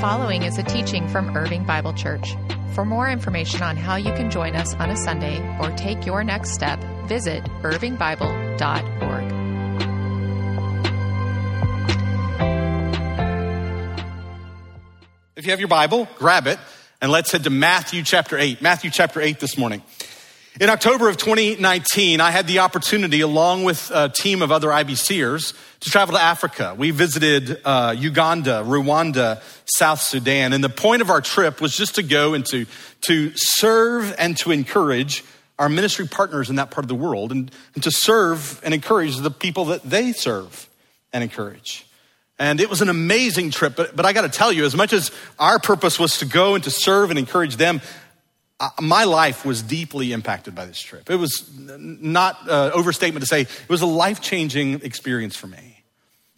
following is a teaching from Irving Bible Church. For more information on how you can join us on a Sunday or take your next step, visit irvingbible.org. If you have your Bible, grab it and let's head to Matthew chapter 8. Matthew chapter 8 this morning. In October of 2019, I had the opportunity, along with a team of other IBCers, to travel to Africa. We visited uh, Uganda, Rwanda, South Sudan, and the point of our trip was just to go and to, to serve and to encourage our ministry partners in that part of the world and, and to serve and encourage the people that they serve and encourage. And it was an amazing trip, but, but I got to tell you, as much as our purpose was to go and to serve and encourage them, my life was deeply impacted by this trip. It was not uh, overstatement to say it was a life changing experience for me.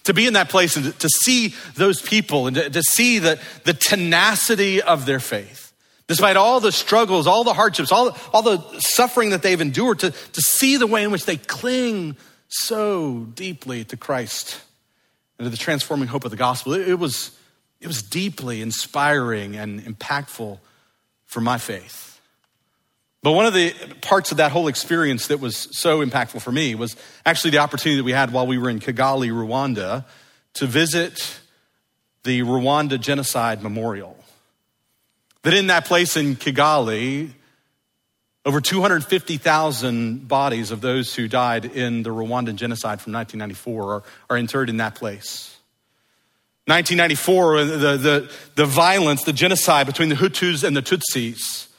To be in that place and to, to see those people and to, to see the, the tenacity of their faith, despite all the struggles, all the hardships, all, all the suffering that they've endured, to, to see the way in which they cling so deeply to Christ and to the transforming hope of the gospel. It, it, was, it was deeply inspiring and impactful for my faith. But one of the parts of that whole experience that was so impactful for me was actually the opportunity that we had while we were in Kigali, Rwanda, to visit the Rwanda Genocide Memorial. That in that place in Kigali, over 250,000 bodies of those who died in the Rwandan genocide from 1994 are, are interred in that place. 1994, the, the, the violence, the genocide between the Hutus and the Tutsis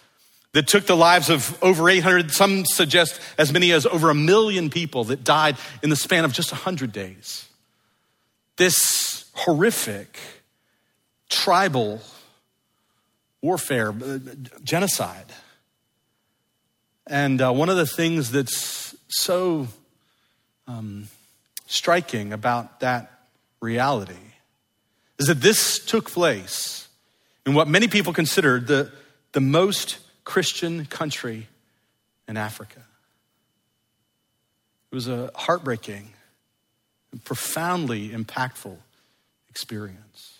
that took the lives of over 800, some suggest as many as over a million people that died in the span of just 100 days. This horrific tribal warfare, uh, genocide and uh, one of the things that's so um, striking about that reality is that this took place in what many people considered the, the most Christian country in Africa. It was a heartbreaking and profoundly impactful experience.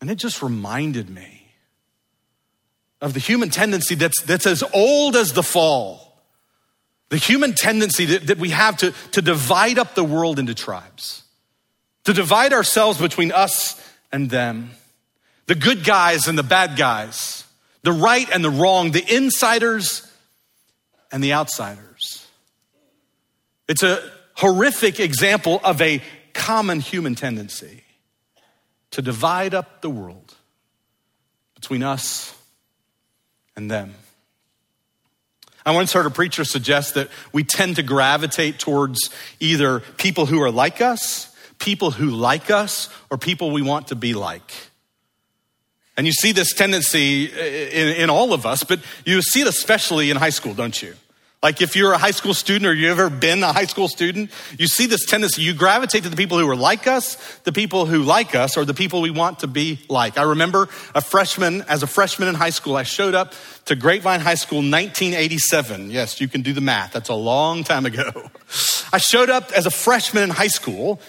And it just reminded me of the human tendency that's, that's as old as the fall. The human tendency that, that we have to, to divide up the world into tribes, to divide ourselves between us and them, the good guys and the bad guys, the right and the wrong, the insiders and the outsiders. It's a horrific example of a common human tendency to divide up the world between us and them. I once heard a preacher suggest that we tend to gravitate towards either people who are like us, people who like us, or people we want to be like. And you see this tendency in, in all of us, but you see it especially in high school, don't you? Like if you're a high school student or you've ever been a high school student, you see this tendency. You gravitate to the people who are like us, the people who like us, or the people we want to be like. I remember a freshman, as a freshman in high school, I showed up to Grapevine High School 1987. Yes, you can do the math. That's a long time ago. I showed up as a freshman in high school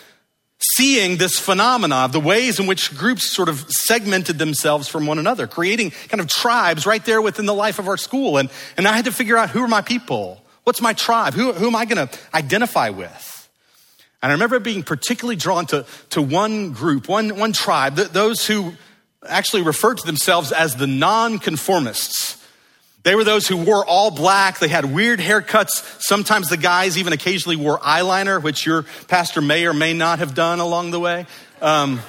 seeing this phenomena of the ways in which groups sort of segmented themselves from one another, creating kind of tribes right there within the life of our school. And, and I had to figure out who are my people? What's my tribe? Who, who am I going to identify with? And I remember being particularly drawn to, to one group, one, one tribe, those who actually referred to themselves as the nonconformists. They were those who wore all black. They had weird haircuts. Sometimes the guys even occasionally wore eyeliner, which your pastor may or may not have done along the way. Um,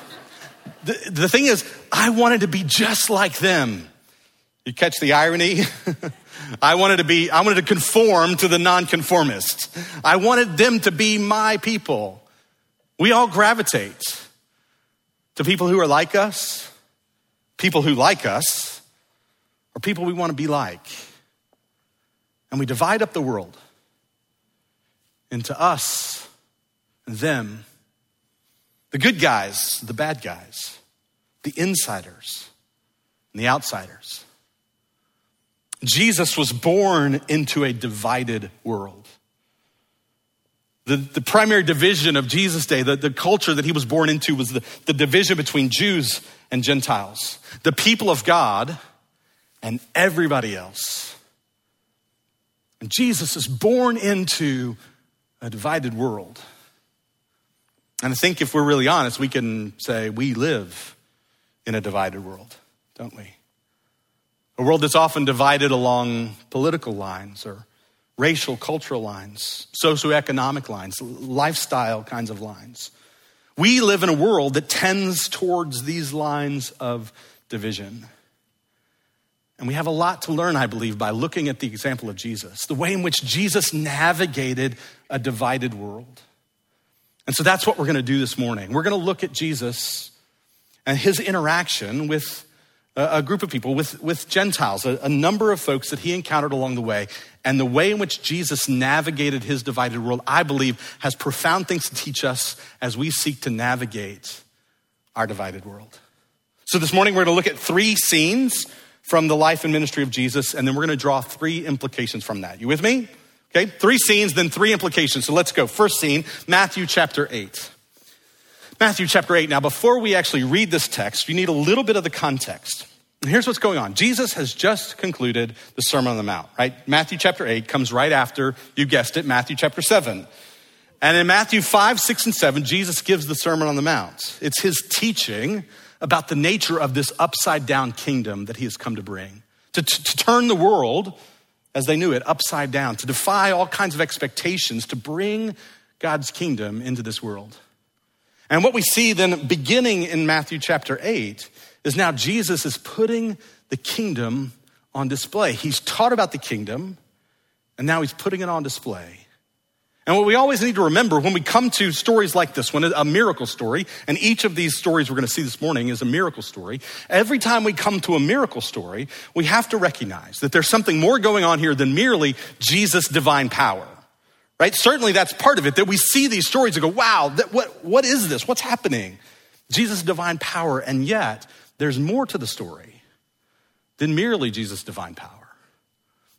the, the thing is, I wanted to be just like them. You catch the irony? I wanted to be, I wanted to conform to the nonconformists. I wanted them to be my people. We all gravitate to people who are like us, people who like us, or people we want to be like. And we divide up the world into us and them, the good guys, the bad guys, the insiders and the outsiders. Jesus was born into a divided world. The, the primary division of Jesus' day, the, the culture that he was born into, was the, the division between Jews and Gentiles, the people of God and everybody else. And Jesus is born into a divided world. And I think if we're really honest, we can say we live in a divided world, don't we? A world that's often divided along political lines or racial, cultural lines, socioeconomic lines, lifestyle kinds of lines. We live in a world that tends towards these lines of division. And we have a lot to learn, I believe, by looking at the example of Jesus, the way in which Jesus navigated a divided world. And so that's what we're going to do this morning. We're going to look at Jesus and his interaction with a group of people, with, with Gentiles, a, a number of folks that he encountered along the way. And the way in which Jesus navigated his divided world, I believe, has profound things to teach us as we seek to navigate our divided world. So this morning, we're going to look at three scenes from the life and ministry of Jesus, and then we're going to draw three implications from that. You with me? Okay, three scenes, then three implications. So let's go. First scene, Matthew chapter 8. Matthew chapter 8. Now, before we actually read this text, you need a little bit of the context. And here's what's going on Jesus has just concluded the Sermon on the Mount, right? Matthew chapter 8 comes right after, you guessed it, Matthew chapter 7. And in Matthew 5, 6, and 7, Jesus gives the Sermon on the Mount. It's his teaching about the nature of this upside down kingdom that he has come to bring, to, to, to turn the world as they knew it upside down, to defy all kinds of expectations, to bring God's kingdom into this world. And what we see then beginning in Matthew chapter 8 is now Jesus is putting the kingdom on display. He's taught about the kingdom, and now he's putting it on display. And what we always need to remember when we come to stories like this one, a miracle story, and each of these stories we're going to see this morning is a miracle story. Every time we come to a miracle story, we have to recognize that there's something more going on here than merely Jesus' divine power. Right? Certainly that's part of it, that we see these stories and go, wow, that, what, what is this? What's happening? Jesus' divine power, and yet there's more to the story than merely Jesus' divine power.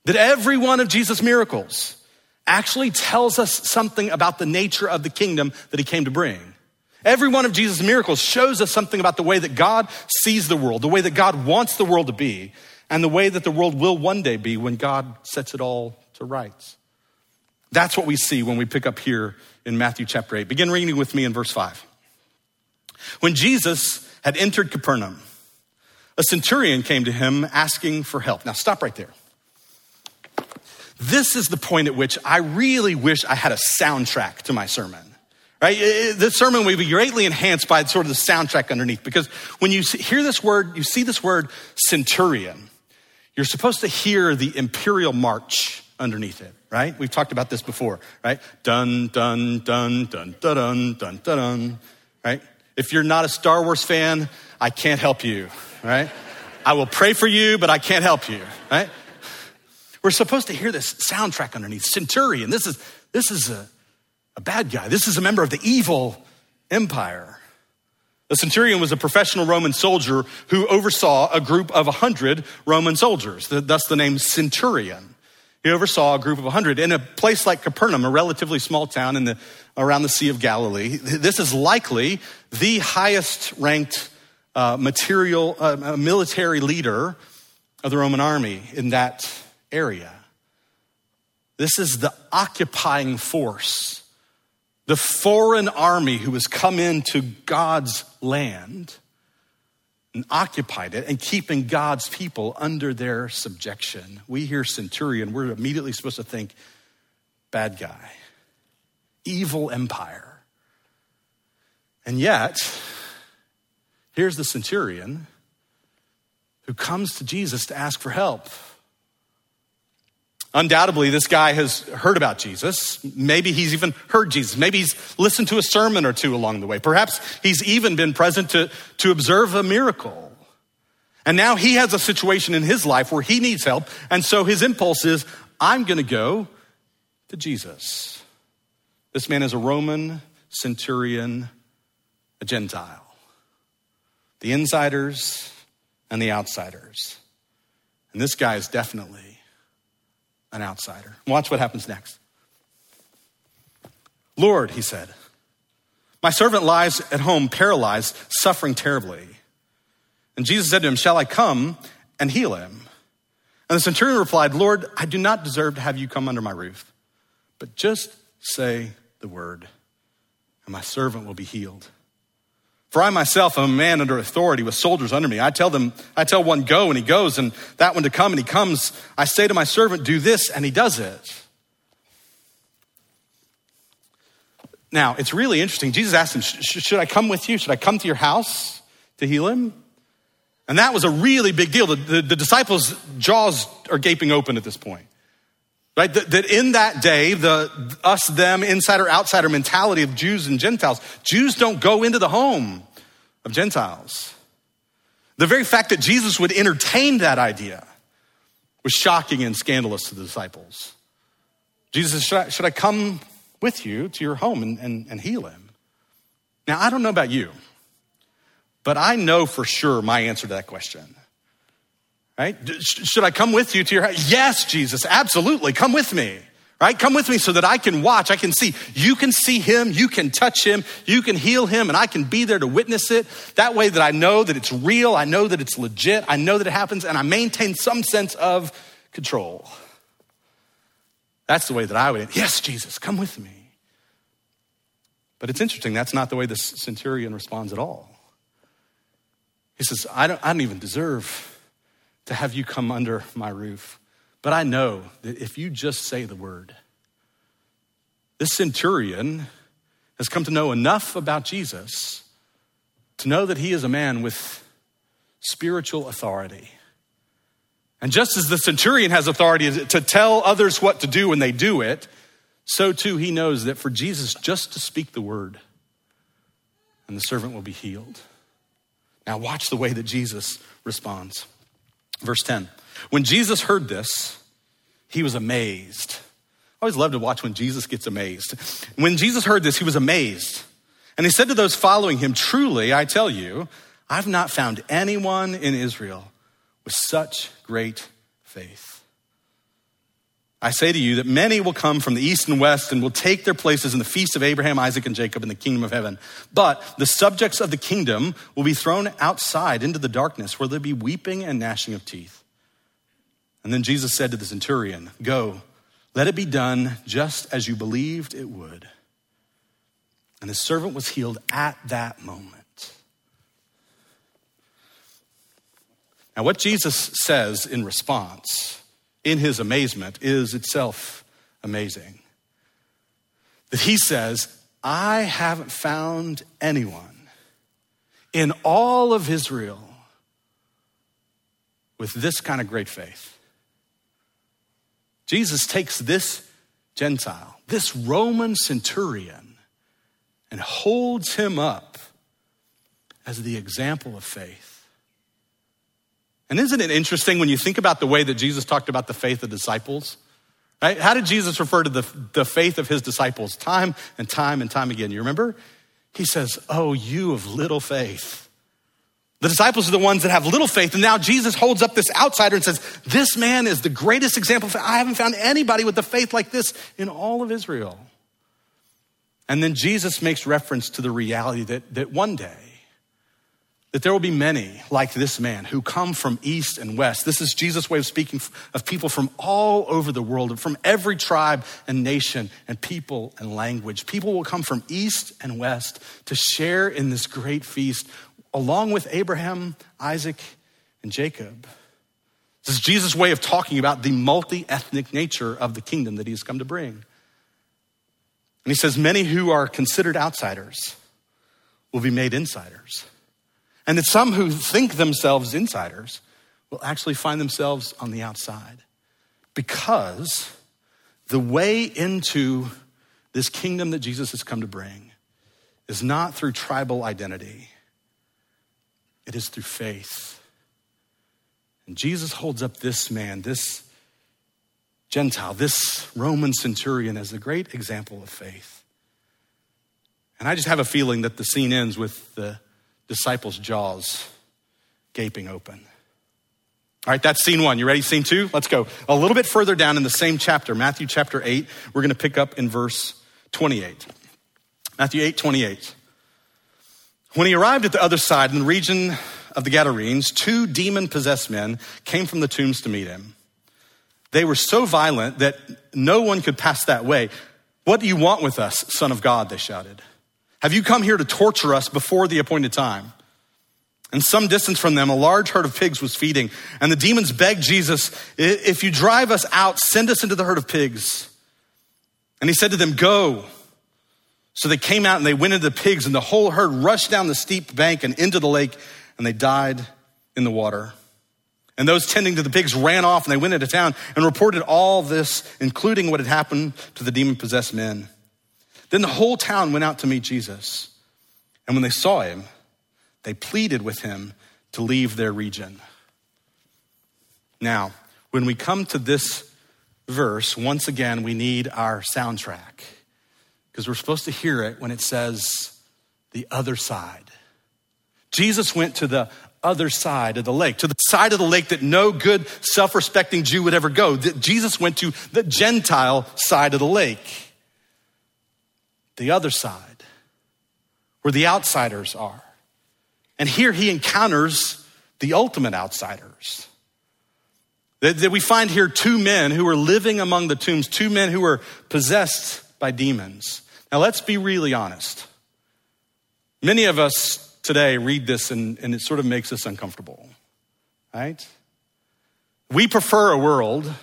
That every one of Jesus' miracles, actually tells us something about the nature of the kingdom that he came to bring. Every one of Jesus' miracles shows us something about the way that God sees the world, the way that God wants the world to be, and the way that the world will one day be when God sets it all to rights. That's what we see when we pick up here in Matthew chapter 8. Begin reading with me in verse 5. When Jesus had entered Capernaum, a centurion came to him asking for help. Now, stop right there. This is the point at which I really wish I had a soundtrack to my sermon. Right? This sermon will be greatly enhanced by sort of the soundtrack underneath because when you hear this word, you see this word centurion, you're supposed to hear the imperial march underneath it, right? We've talked about this before, right? Dun, dun, dun, dun, dun, dun, dun, dun, dun, right? If you're not a Star Wars fan, I can't help you, right? I will pray for you, but I can't help you, right? We're supposed to hear this soundtrack underneath. Centurion, this is, this is a, a bad guy. This is a member of the evil empire. The centurion was a professional Roman soldier who oversaw a group of 100 Roman soldiers. Thus the name centurion. He oversaw a group of 100 in a place like Capernaum, a relatively small town in the, around the Sea of Galilee. This is likely the highest ranked uh, material, uh, military leader of the Roman army in that area. This is the occupying force, the foreign army who has come into God's land and occupied it and keeping God's people under their subjection. We hear centurion, we're immediately supposed to think bad guy, evil empire. And yet, here's the centurion who comes to Jesus to ask for help. Undoubtedly, this guy has heard about Jesus. Maybe he's even heard Jesus. Maybe he's listened to a sermon or two along the way. Perhaps he's even been present to, to observe a miracle. And now he has a situation in his life where he needs help. And so his impulse is, I'm going to go to Jesus. This man is a Roman centurion, a Gentile. The insiders and the outsiders. And this guy is definitely an outsider. Watch what happens next. Lord, he said, my servant lies at home paralyzed, suffering terribly. And Jesus said to him, Shall I come and heal him? And the centurion replied, Lord, I do not deserve to have you come under my roof, but just say the word, and my servant will be healed. For I myself am a man under authority with soldiers under me. I tell them, I tell one go and he goes, and that one to come and he comes. I say to my servant, do this, and he does it. Now, it's really interesting. Jesus asked him, Should I come with you? Should I come to your house to heal him? And that was a really big deal. The, the, the disciples' jaws are gaping open at this point. Right? That, that in that day, the us, them, insider, outsider mentality of Jews and Gentiles, Jews don't go into the home of Gentiles. The very fact that Jesus would entertain that idea was shocking and scandalous to the disciples. Jesus, should I, should I come with you to your home and, and, and heal him? Now, I don't know about you, but I know for sure my answer to that question. Right? Should I come with you to your house? Yes, Jesus, absolutely. Come with me. Right? Come with me so that I can watch. I can see. You can see him. You can touch him. You can heal him, and I can be there to witness it. That way that I know that it's real. I know that it's legit. I know that it happens, and I maintain some sense of control. That's the way that I would. Yes, Jesus, come with me. But it's interesting. That's not the way the centurion responds at all. He says, I don't, I don't even deserve to have you come under my roof. But I know that if you just say the word, this centurion has come to know enough about Jesus to know that he is a man with spiritual authority. And just as the centurion has authority to tell others what to do when they do it, so too he knows that for Jesus just to speak the word, and the servant will be healed. Now, watch the way that Jesus responds. Verse 10 When Jesus heard this, he was amazed. I always love to watch when Jesus gets amazed. When Jesus heard this, he was amazed. And he said to those following him, Truly, I tell you, I've not found anyone in Israel with such great faith. I say to you that many will come from the east and west and will take their places in the feast of Abraham, Isaac, and Jacob in the kingdom of heaven. But the subjects of the kingdom will be thrown outside into the darkness where there'll be weeping and gnashing of teeth. And then Jesus said to the centurion, Go, let it be done just as you believed it would. And the servant was healed at that moment. Now, what Jesus says in response in his amazement is itself amazing. That he says, I haven't found anyone in all of Israel with this kind of great faith. Jesus takes this Gentile, this Roman centurion, and holds him up as the example of faith. And isn't it interesting when you think about the way that Jesus talked about the faith of disciples? Right? How did Jesus refer to the, the faith of his disciples time and time and time again? You remember? He says, Oh, you of little faith. The disciples are the ones that have little faith. And now Jesus holds up this outsider and says, This man is the greatest example. I haven't found anybody with the faith like this in all of Israel. And then Jesus makes reference to the reality that, that one day, that there will be many like this man who come from east and west. This is Jesus' way of speaking of people from all over the world, from every tribe and nation and people and language. People will come from east and west to share in this great feast along with Abraham, Isaac, and Jacob. This is Jesus' way of talking about the multi ethnic nature of the kingdom that he has come to bring. And he says, Many who are considered outsiders will be made insiders. And that some who think themselves insiders will actually find themselves on the outside because the way into this kingdom that Jesus has come to bring is not through tribal identity, it is through faith. And Jesus holds up this man, this Gentile, this Roman centurion as a great example of faith. And I just have a feeling that the scene ends with the disciples' jaws gaping open. All right, that's scene one. You ready? Scene two? Let's go. A little bit further down in the same chapter, Matthew chapter 8, we're going to pick up in verse 28. Matthew 8 28. When he arrived at the other side in the region of the Gadarenes, two demon possessed men came from the tombs to meet him. They were so violent that no one could pass that way. What do you want with us, Son of God? They shouted. Have you come here to torture us before the appointed time? And some distance from them, a large herd of pigs was feeding. And the demons begged Jesus, If you drive us out, send us into the herd of pigs. And he said to them, Go. So they came out and they went into the pigs, and the whole herd rushed down the steep bank and into the lake, and they died in the water. And those tending to the pigs ran off and they went into town and reported all this, including what had happened to the demon possessed men. Then the whole town went out to meet Jesus. And when they saw him, they pleaded with him to leave their region. Now, when we come to this verse, once again, we need our soundtrack because we're supposed to hear it when it says the other side. Jesus went to the other side of the lake, to the side of the lake that no good, self respecting Jew would ever go. Jesus went to the Gentile side of the lake, the other side, where the outsiders are. And here he encounters the ultimate outsiders. That, we find here two men who are living among the tombs, two men who are possessed by demons. Now, let's be really honest. Many of us today read this and, and it sort of makes us uncomfortable, right? We prefer a world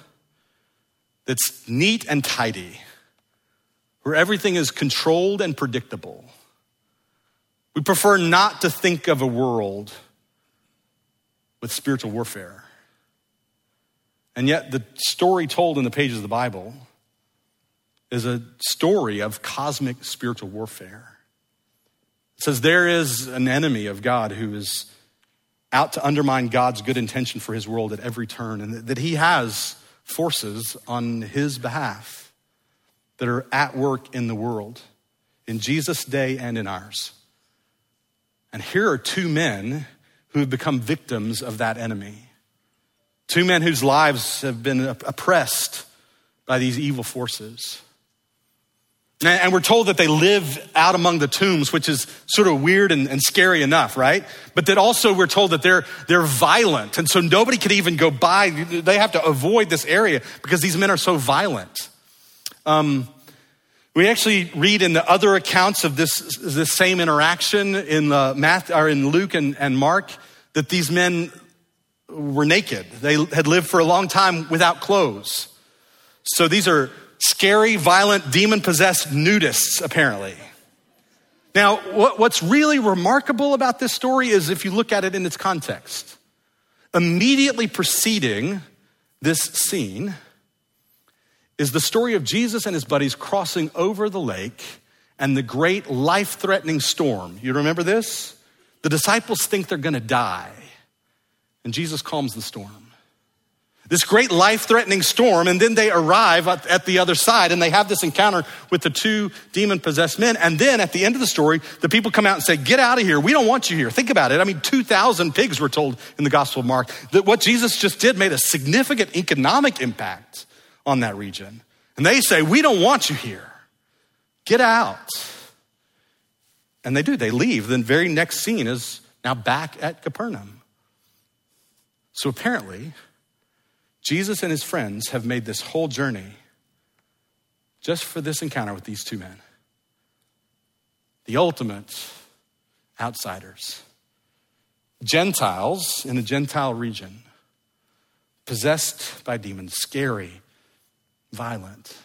that's neat and tidy, where everything is controlled and predictable. We prefer not to think of a world with spiritual warfare. And yet, the story told in the pages of the Bible is a story of cosmic spiritual warfare. It says there is an enemy of God who is out to undermine God's good intention for his world at every turn, and that he has forces on his behalf that are at work in the world, in Jesus' day and in ours. And here are two men who have become victims of that enemy. Two men whose lives have been oppressed by these evil forces. And we're told that they live out among the tombs, which is sort of weird and, and, scary enough, right? But that also we're told that they're, they're violent. And so nobody could even go by. They have to avoid this area because these men are so violent. Um, we actually read in the other accounts of this, this same interaction in, the Math, or in Luke and, and Mark that these men were naked. They had lived for a long time without clothes. So these are scary, violent, demon possessed nudists, apparently. Now, what's really remarkable about this story is if you look at it in its context. Immediately preceding this scene is the story of Jesus and his buddies crossing over the lake and the great life threatening storm. You remember this? The disciples think they're gonna die, and Jesus calms the storm this great life threatening storm, and then they arrive at, at, the other side and they have this encounter with the two demon possessed men. And then at the end of the story, the people come out and say, Get out of here. We don't want you here. Think about it. I mean, 2,000 pigs were told in the Gospel of Mark that what Jesus just did made a significant economic impact on that region. And they say, We don't want you here. Get out. And they do, they leave. The very next scene is now back at Capernaum. So apparently, Jesus and his friends have made this whole journey just for this encounter with these two men. The ultimate outsiders. Gentiles in a Gentile region, possessed by demons, scary, violent.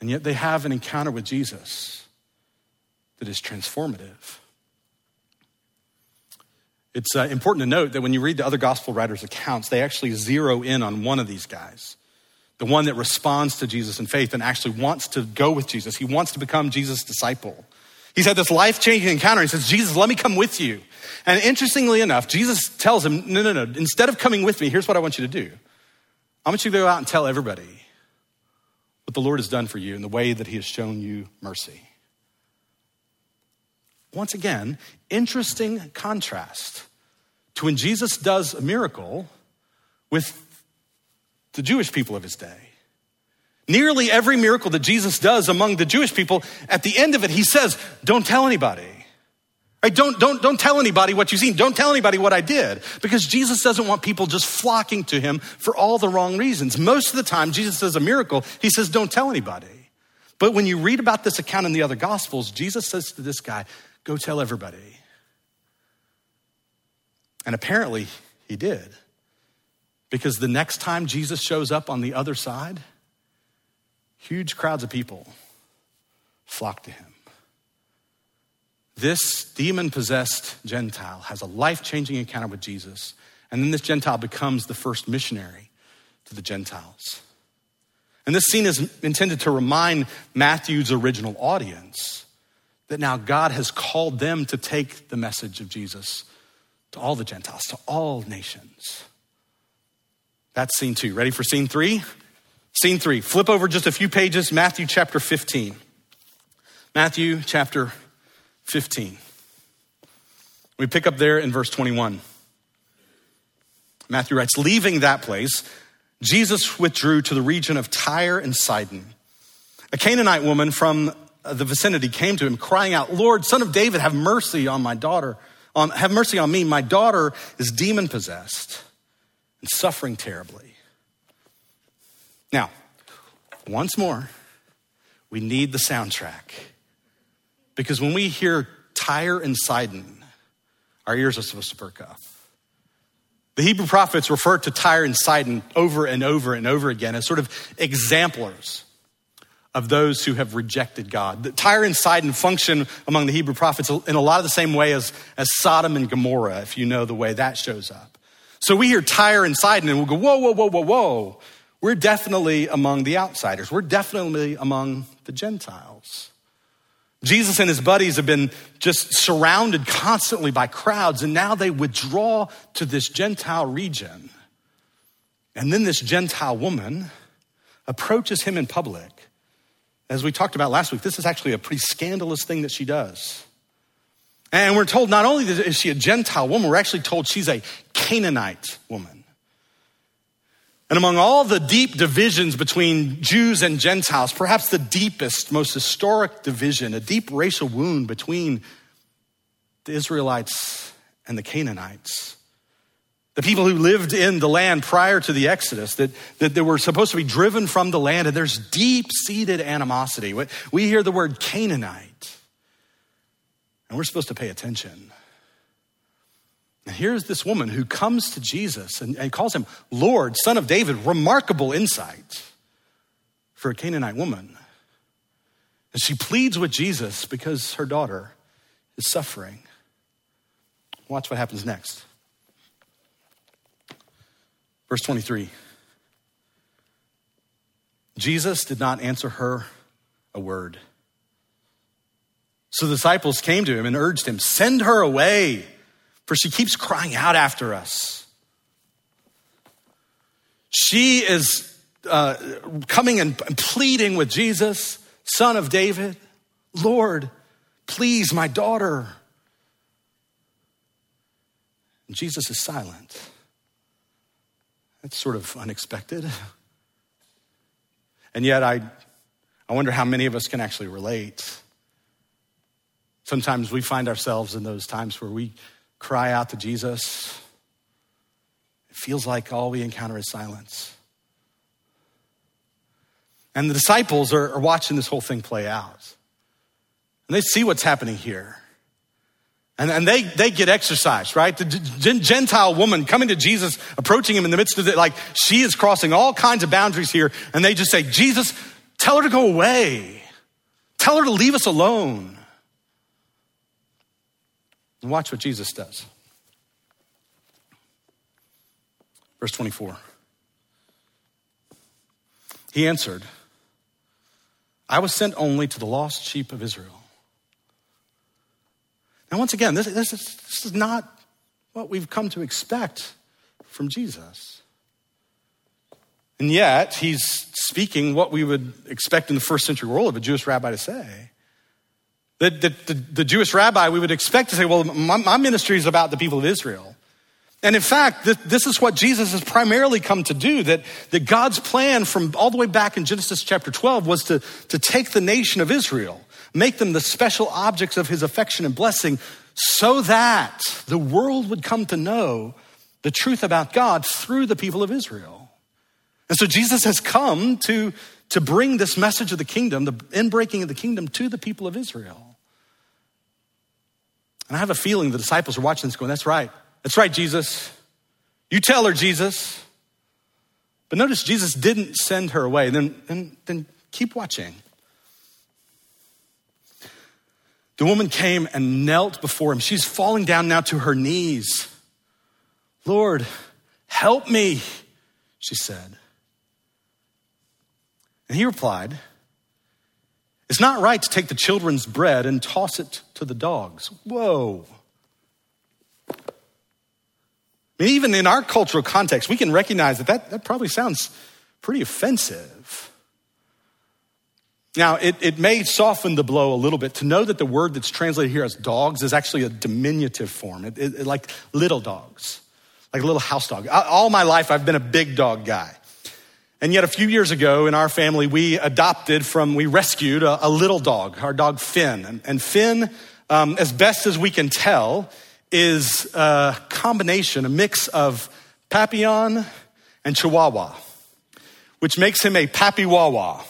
And yet they have an encounter with Jesus that is transformative. It's uh, important to note that when you read the other gospel writers' accounts, they actually zero in on one of these guys, the one that responds to Jesus in faith and actually wants to go with Jesus. He wants to become Jesus' disciple. He's had this life changing encounter. He says, Jesus, let me come with you. And interestingly enough, Jesus tells him, No, no, no, instead of coming with me, here's what I want you to do I want you to go out and tell everybody what the Lord has done for you and the way that he has shown you mercy. Once again, interesting contrast to when Jesus does a miracle with the Jewish people of his day. Nearly every miracle that Jesus does among the Jewish people, at the end of it, he says, Don't tell anybody. Right? Don't, don't, don't tell anybody what you've seen. Don't tell anybody what I did. Because Jesus doesn't want people just flocking to him for all the wrong reasons. Most of the time, Jesus does a miracle, he says, Don't tell anybody. But when you read about this account in the other gospels, Jesus says to this guy, Go tell everybody. And apparently, he did. Because the next time Jesus shows up on the other side, huge crowds of people flock to him. This demon possessed Gentile has a life changing encounter with Jesus, and then this Gentile becomes the first missionary to the Gentiles. And this scene is intended to remind Matthew's original audience that now God has called them to take the message of Jesus to all the Gentiles, to all nations. That's scene two. Ready for scene three? Scene three. Flip over just a few pages, Matthew chapter 15. Matthew chapter 15. We pick up there in verse 21. Matthew writes, Leaving that place, Jesus withdrew to the region of Tyre and Sidon. A Canaanite woman from the vicinity came to him, crying out, Lord, son of David, have mercy on my daughter. On, have mercy on me. My daughter is demon possessed and suffering terribly. Now, once more, we need the soundtrack. Because when we hear Tyre and Sidon, our ears are supposed to perk up. The Hebrew prophets refer to Tyre and Sidon over and over and over again as sort of exemplars of those who have rejected God. The Tyre and Sidon function among the Hebrew prophets in a lot of the same way as, as Sodom and Gomorrah, if you know the way that shows up. So we hear Tyre and Sidon and we'll go, whoa, whoa, whoa, whoa, whoa. We're definitely among the outsiders. We're definitely among the Gentiles. Jesus and his buddies have been just surrounded constantly by crowds, and now they withdraw to this Gentile region. And then this Gentile woman approaches him in public. As we talked about last week, this is actually a pretty scandalous thing that she does. And we're told not only is she a Gentile woman, we're actually told she's a Canaanite woman. And among all the deep divisions between Jews and Gentiles, perhaps the deepest, most historic division, a deep racial wound between the Israelites and the Canaanites. The people who lived in the land prior to the Exodus, that, that they were supposed to be driven from the land, and there's deep seated animosity. We hear the word Canaanite, and we're supposed to pay attention. And here's this woman who comes to Jesus and, and calls him Lord, Son of David. Remarkable insight for a Canaanite woman. And she pleads with Jesus because her daughter is suffering. Watch what happens next. Verse 23. Jesus did not answer her a word. So the disciples came to him and urged him, Send her away for she keeps crying out after us. She is uh, coming and pleading with Jesus, son of David, Lord, please, my daughter. And Jesus is silent. That's sort of unexpected. And yet, I, I wonder how many of us can actually relate. Sometimes we find ourselves in those times where we cry out to Jesus, it feels like all we encounter is silence. And the disciples are, are watching this whole thing play out. And they see what's happening here. And, and they, they get exercised, right? The Gentile woman coming to Jesus, approaching him in the midst of it, like she is crossing all kinds of boundaries here. And they just say, Jesus, tell her to go away. Tell her to leave us alone. And watch what Jesus does. Verse 24. He answered, I was sent only to the lost sheep of Israel. Now, once again, this, this, is, this is not what we've come to expect from Jesus. And yet, he's speaking what we would expect in the first century world of a Jewish rabbi to say. The, the, the, the, Jewish rabbi, we would expect to say, well, my, my ministry is about the people of Israel. And in fact, this is what Jesus has primarily come to do that, that God's plan from all the way back in Genesis chapter 12 was to, to take the nation of Israel, make them the special objects of his affection and blessing, so that the world would come to know the truth about God through the people of Israel. And so Jesus has come to, to bring this message of the kingdom, the inbreaking of the kingdom, to the people of Israel. And I have a feeling the disciples are watching this going, that's right. That's right, Jesus. You tell her, Jesus. But notice Jesus didn't send her away. Then, then, then keep watching. The woman came and knelt before him. She's falling down now to her knees. Lord, help me, she said. And he replied, It's not right to take the children's bread and toss it to the dogs. Whoa. I mean, even in our cultural context, we can recognize that, that that probably sounds pretty offensive. Now, it, it may soften the blow a little bit to know that the word that's translated here as dogs is actually a diminutive form, it, it, like little dogs, like a little house dog. All my life, I've been a big dog guy. And yet, a few years ago in our family, we adopted from, we rescued a, a little dog, our dog Finn. And, and Finn, um, as best as we can tell, is a combination, a mix of Papillon and Chihuahua, which makes him a Pappy Wawa,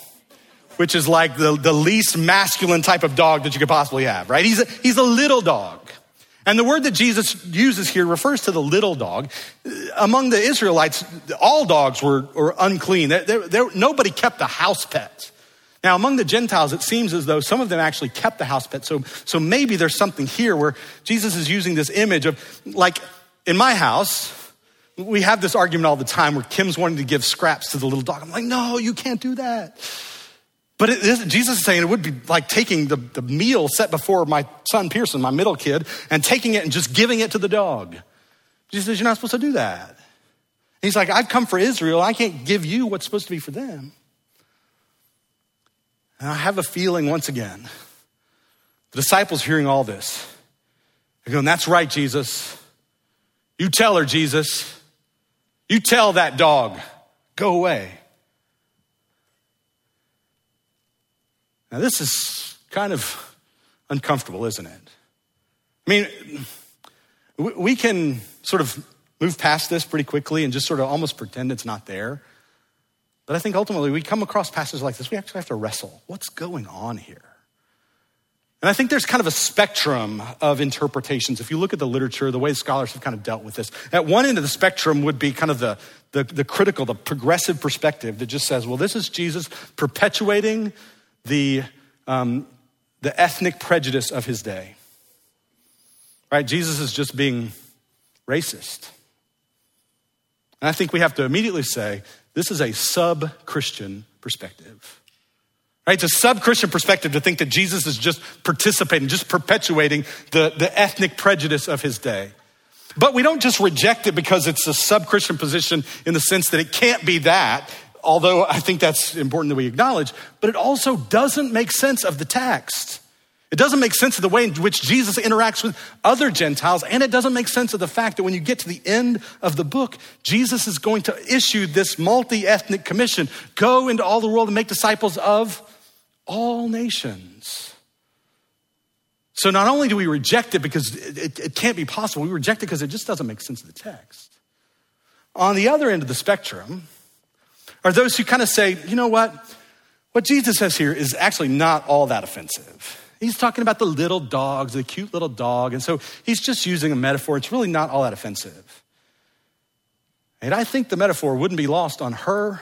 which is like the, the least masculine type of dog that you could possibly have, right? He's a, he's a little dog. And the word that Jesus uses here refers to the little dog. Among the Israelites, all dogs were, were unclean. There, there, nobody kept a house pet. Now, among the Gentiles, it seems as though some of them actually kept the house pet. So, so maybe there's something here where Jesus is using this image of, like, in my house, we have this argument all the time where Kim's wanting to give scraps to the little dog. I'm like, no, you can't do that. But Jesus is saying it would be like taking the, the meal set before my son Pearson, my middle kid, and taking it and just giving it to the dog. Jesus says, You're not supposed to do that. he's like, I've come for Israel. I can't give you what's supposed to be for them. And I have a feeling once again, the disciples hearing all this, they're going, That's right, Jesus. You tell her, Jesus. You tell that dog, go away. Now, this is kind of uncomfortable, isn't it? I mean, we can sort of move past this pretty quickly and just sort of almost pretend it's not there. But I think ultimately we come across passages like this, we actually have to wrestle. What's going on here? And I think there's kind of a spectrum of interpretations. If you look at the literature, the way scholars have kind of dealt with this, at one end of the spectrum would be kind of the, the, the critical, the progressive perspective that just says, well, this is Jesus perpetuating the, um, the ethnic prejudice of his day. Right? Jesus is just being racist. And I think we have to immediately say this is a sub Christian perspective. Right? It's a sub Christian perspective to think that Jesus is just participating, just perpetuating the, the ethnic prejudice of his day. But we don't just reject it because it's a sub Christian position in the sense that it can't be that, although I think that's important that we acknowledge, but it also doesn't make sense of the text. It doesn't make sense of the way in which Jesus interacts with other Gentiles, and it doesn't make sense of the fact that when you get to the end of the book, Jesus is going to issue this multi ethnic commission go into all the world and make disciples of all nations. So not only do we reject it because it, it can't be possible, we reject it because it just doesn't make sense of the text. On the other end of the spectrum are those who kind of say, you know what? What Jesus says here is actually not all that offensive. He's talking about the little dogs, the cute little dog. And so he's just using a metaphor. It's really not all that offensive. And I think the metaphor wouldn't be lost on her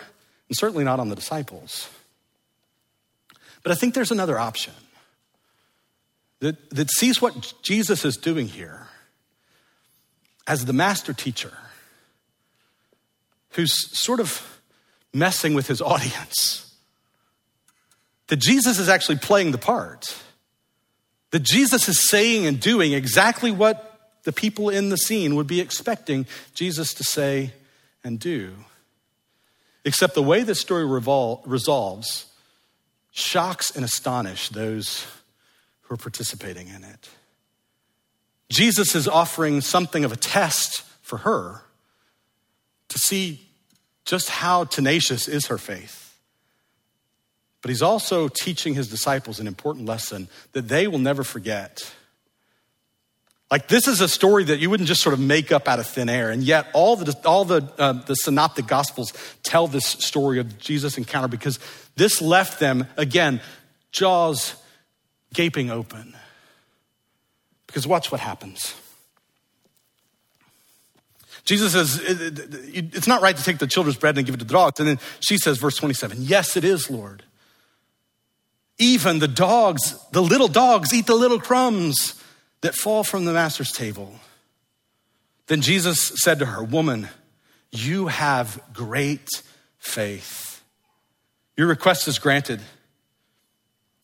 and certainly not on the disciples. But I think there's another option that, that sees what Jesus is doing here as the master teacher who's sort of messing with his audience. That Jesus is actually playing the part that Jesus is saying and doing exactly what the people in the scene would be expecting Jesus to say and do. Except the way this story revol- resolves shocks and astonishes those who are participating in it. Jesus is offering something of a test for her to see just how tenacious is her faith. But he's also teaching his disciples an important lesson that they will never forget. Like this is a story that you wouldn't just sort of make up out of thin air, and yet all the all the uh, the synoptic gospels tell this story of Jesus' encounter because this left them again jaws gaping open. Because watch what happens. Jesus says, uh, It's not right to take the children's bread and give it to the dogs. And then she says, verse 27, Yes, it is, Lord. Even the dogs, the little dogs, eat the little crumbs that fall from the master's table. Then Jesus said to her, Woman, you have great faith. Your request is granted.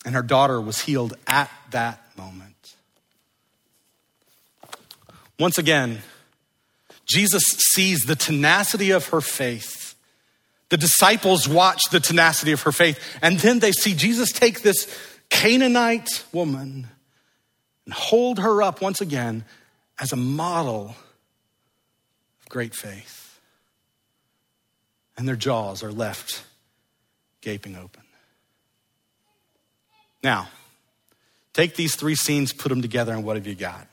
And her daughter was healed at that moment. Once again, Jesus sees the tenacity of her faith. The disciples watch the tenacity of her faith, and then they see Jesus take this Canaanite woman and hold her up once again as a model of great faith. And their jaws are left gaping open. Now, take these three scenes, put them together, and what have you got?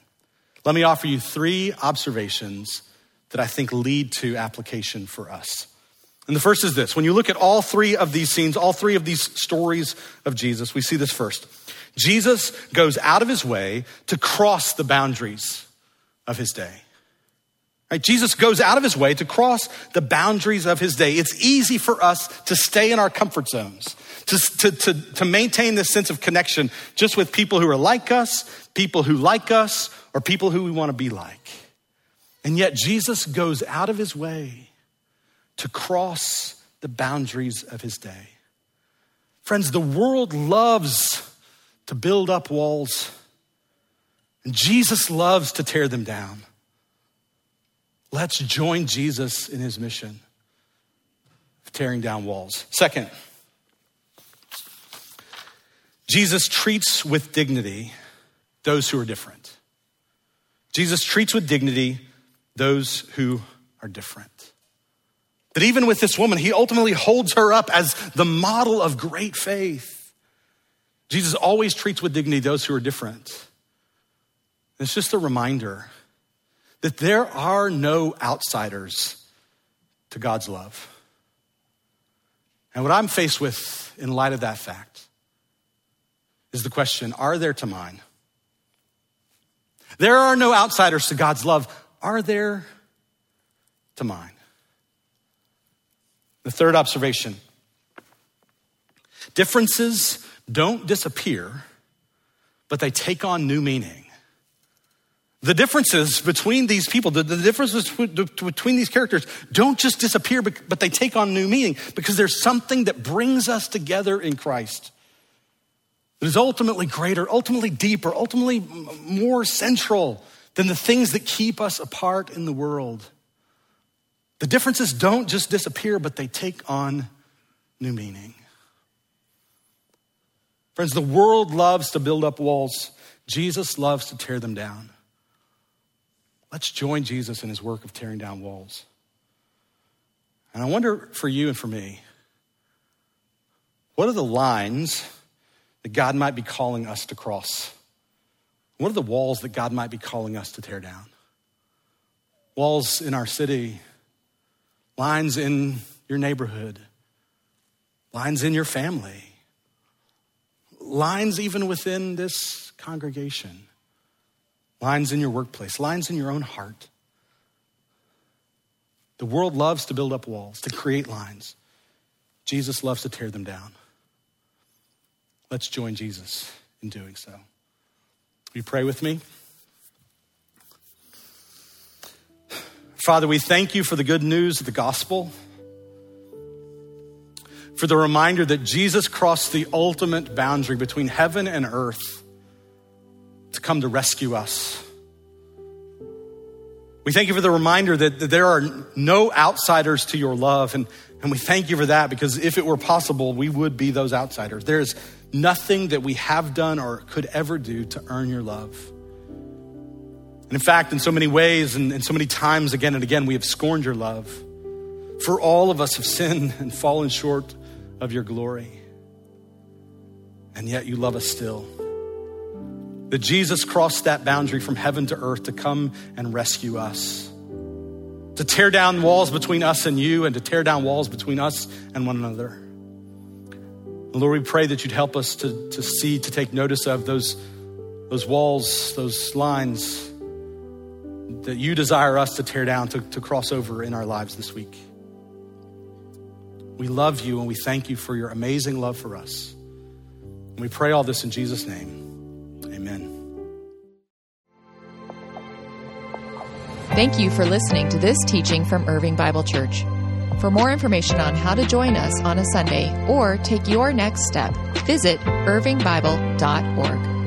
Let me offer you three observations that I think lead to application for us. And the first is this when you look at all three of these scenes, all three of these stories of Jesus, we see this first. Jesus goes out of his way to cross the boundaries of his day. Right? Jesus goes out of his way to cross the boundaries of his day. It's easy for us to stay in our comfort zones, to, to, to, to maintain this sense of connection just with people who are like us, people who like us, or people who we want to be like. And yet Jesus goes out of his way to cross the boundaries of his day. Friends, the world loves to build up walls, and Jesus loves to tear them down. Let's join Jesus in his mission of tearing down walls. Second, Jesus treats with dignity those who are different. Jesus treats with dignity those who are different. That even with this woman, he ultimately holds her up as the model of great faith. Jesus always treats with dignity those who are different. It's just a reminder that there are no outsiders to God's love. And what I'm faced with in light of that fact is the question are there to mine? There are no outsiders to God's love. Are there to mine? The third observation differences don't disappear, but they take on new meaning. The differences between these people, the, the differences between these characters don't just disappear, but they take on new meaning because there's something that brings us together in Christ that is ultimately greater, ultimately deeper, ultimately more central than the things that keep us apart in the world. The differences don't just disappear, but they take on new meaning. Friends, the world loves to build up walls, Jesus loves to tear them down. Let's join Jesus in his work of tearing down walls. And I wonder for you and for me, what are the lines that God might be calling us to cross? What are the walls that God might be calling us to tear down? Walls in our city, lines in your neighborhood, lines in your family, lines even within this congregation, lines in your workplace, lines in your own heart. The world loves to build up walls, to create lines. Jesus loves to tear them down. Let's join Jesus in doing so. You pray with me? Father, we thank you for the good news of the gospel, for the reminder that Jesus crossed the ultimate boundary between heaven and earth to come to rescue us. We thank you for the reminder that, that there are no outsiders to your love. And, and we thank you for that because if it were possible, we would be those outsiders. There is nothing that we have done or could ever do to earn your love. And in fact, in so many ways and, and so many times again and again, we have scorned your love. For all of us have sinned and fallen short of your glory. And yet you love us still. That Jesus crossed that boundary from heaven to earth to come and rescue us, to tear down walls between us and you, and to tear down walls between us and one another. Lord, we pray that you'd help us to, to see, to take notice of those, those walls, those lines that you desire us to tear down, to, to cross over in our lives this week. We love you and we thank you for your amazing love for us. And we pray all this in Jesus' name. Amen. Thank you for listening to this teaching from Irving Bible Church. For more information on how to join us on a Sunday or take your next step, visit irvingbible.org.